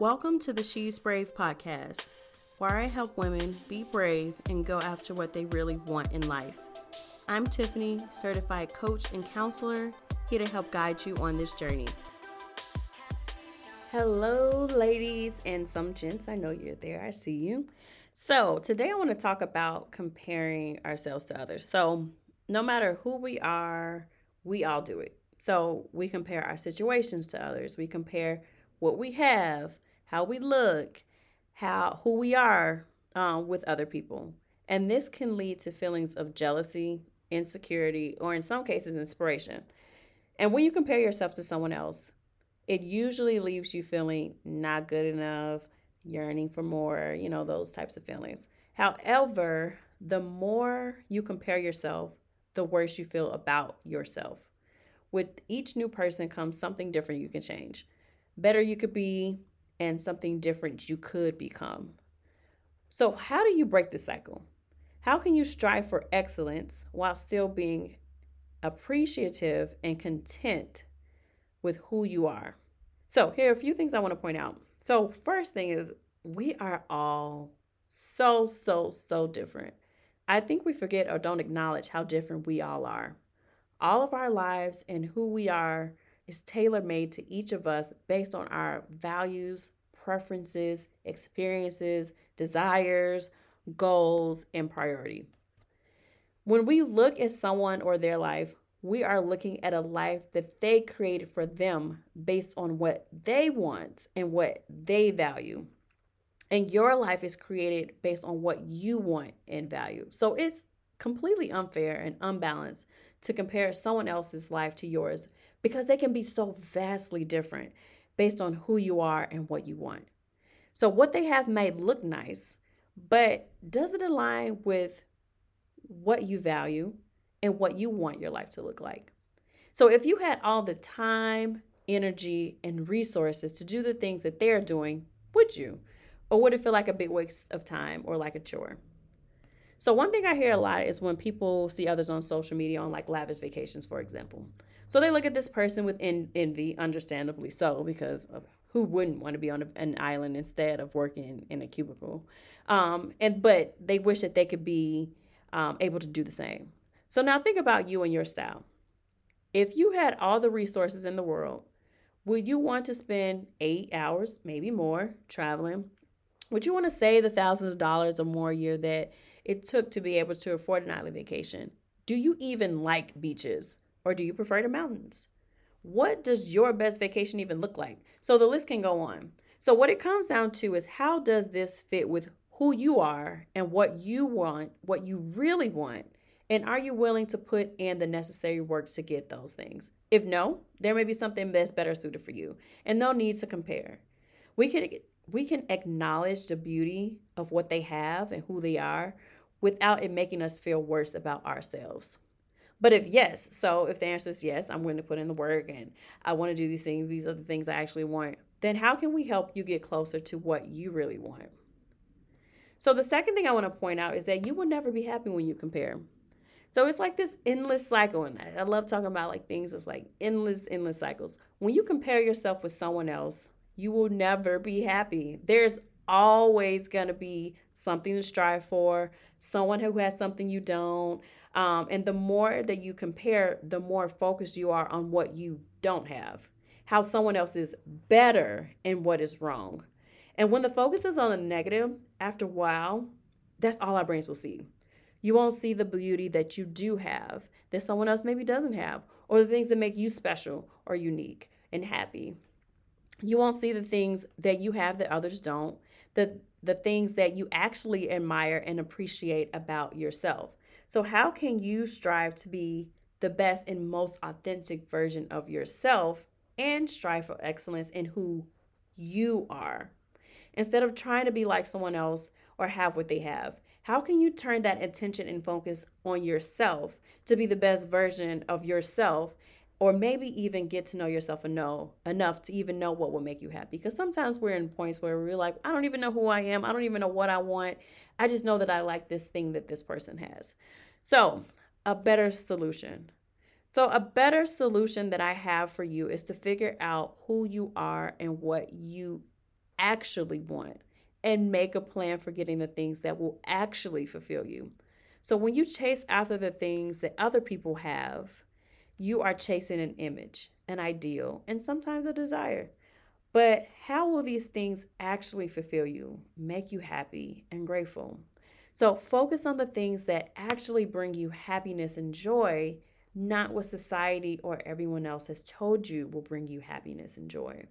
Welcome to the She's Brave podcast, where I help women be brave and go after what they really want in life. I'm Tiffany, certified coach and counselor, here to help guide you on this journey. Hello, ladies and some gents. I know you're there. I see you. So, today I want to talk about comparing ourselves to others. So, no matter who we are, we all do it. So, we compare our situations to others. We compare what we have, how we look, how who we are um, with other people. And this can lead to feelings of jealousy, insecurity, or in some cases, inspiration. And when you compare yourself to someone else, it usually leaves you feeling not good enough, yearning for more, you know, those types of feelings. However, the more you compare yourself, the worse you feel about yourself. With each new person comes something different you can change. Better you could be, and something different you could become. So, how do you break the cycle? How can you strive for excellence while still being appreciative and content with who you are? So, here are a few things I want to point out. So, first thing is we are all so, so, so different. I think we forget or don't acknowledge how different we all are. All of our lives and who we are is tailor made to each of us based on our values, preferences, experiences, desires, goals, and priority. When we look at someone or their life, we are looking at a life that they created for them based on what they want and what they value. And your life is created based on what you want and value. So it's completely unfair and unbalanced to compare someone else's life to yours because they can be so vastly different based on who you are and what you want. So, what they have made look nice, but does it align with what you value and what you want your life to look like? So, if you had all the time, energy, and resources to do the things that they're doing, would you? Or would it feel like a big waste of time or like a chore? So, one thing I hear a lot is when people see others on social media on like lavish vacations, for example. So they look at this person with en- envy, understandably so, because who wouldn't want to be on a, an island instead of working in a cubicle. Um, and but they wish that they could be um, able to do the same. So now think about you and your style. If you had all the resources in the world, would you want to spend eight hours, maybe more, traveling? Would you want to save the thousands of dollars or more a year that it took to be able to afford a nightly vacation? Do you even like beaches or do you prefer the mountains? What does your best vacation even look like? So the list can go on. So, what it comes down to is how does this fit with who you are and what you want, what you really want? And are you willing to put in the necessary work to get those things? If no, there may be something that's better suited for you and no need to compare. We can we can acknowledge the beauty of what they have and who they are without it making us feel worse about ourselves. But if yes, so if the answer is yes, I'm going to put in the work and I want to do these things, these are the things I actually want, then how can we help you get closer to what you really want? So the second thing I want to point out is that you will never be happy when you compare. So it's like this endless cycle. And I love talking about like things that's like endless, endless cycles. When you compare yourself with someone else, you will never be happy. There's always going to be something to strive for, someone who has something you don't, um, and the more that you compare, the more focused you are on what you don't have, how someone else is better and what is wrong. And when the focus is on the negative, after a while, that's all our brains will see. You won't see the beauty that you do have that someone else maybe doesn't have, or the things that make you special or unique and happy. You won't see the things that you have that others don't, the, the things that you actually admire and appreciate about yourself. So, how can you strive to be the best and most authentic version of yourself and strive for excellence in who you are? Instead of trying to be like someone else or have what they have, how can you turn that attention and focus on yourself to be the best version of yourself or maybe even get to know yourself and know enough to even know what will make you happy. Because sometimes we're in points where we're like i don't even know who i am. I don't even know what i want. I just know that i like this thing that this person has. So a better solution. So a better solution that i have for you is to figure out who you are and what you actually want and make a plan for getting the things that will actually fulfill you. So when you chase after the things that other people have, you are chasing an image, an ideal, and sometimes a desire. But how will these things actually fulfill you, make you happy and grateful? So focus on the things that actually bring you happiness and joy, not what society or everyone else has told you will bring you happiness and joy.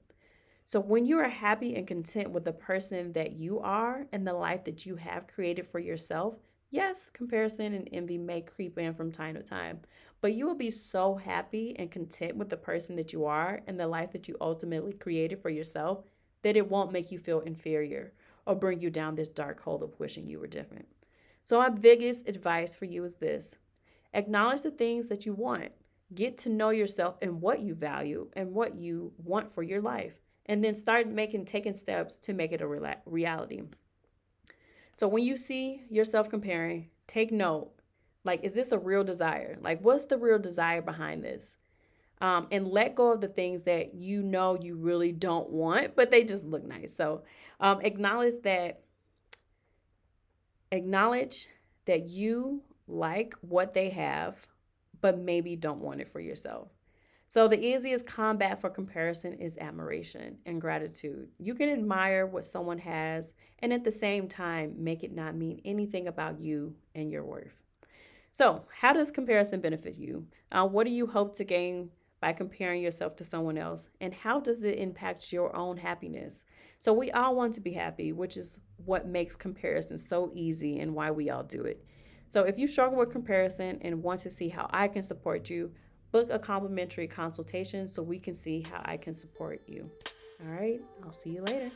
So when you are happy and content with the person that you are and the life that you have created for yourself, yes, comparison and envy may creep in from time to time, but you will be so happy and content with the person that you are and the life that you ultimately created for yourself that it won't make you feel inferior or bring you down this dark hole of wishing you were different. So, my biggest advice for you is this acknowledge the things that you want, get to know yourself and what you value and what you want for your life, and then start making, taking steps to make it a reality. So, when you see yourself comparing, take note like, is this a real desire? Like, what's the real desire behind this? Um, and let go of the things that you know you really don't want, but they just look nice. So, um, acknowledge that. Acknowledge that you like what they have, but maybe don't want it for yourself. So, the easiest combat for comparison is admiration and gratitude. You can admire what someone has and at the same time make it not mean anything about you and your worth. So, how does comparison benefit you? Uh, what do you hope to gain by comparing yourself to someone else? And how does it impact your own happiness? So, we all want to be happy, which is what makes comparison so easy and why we all do it. So, if you struggle with comparison and want to see how I can support you, book a complimentary consultation so we can see how I can support you. All right, I'll see you later.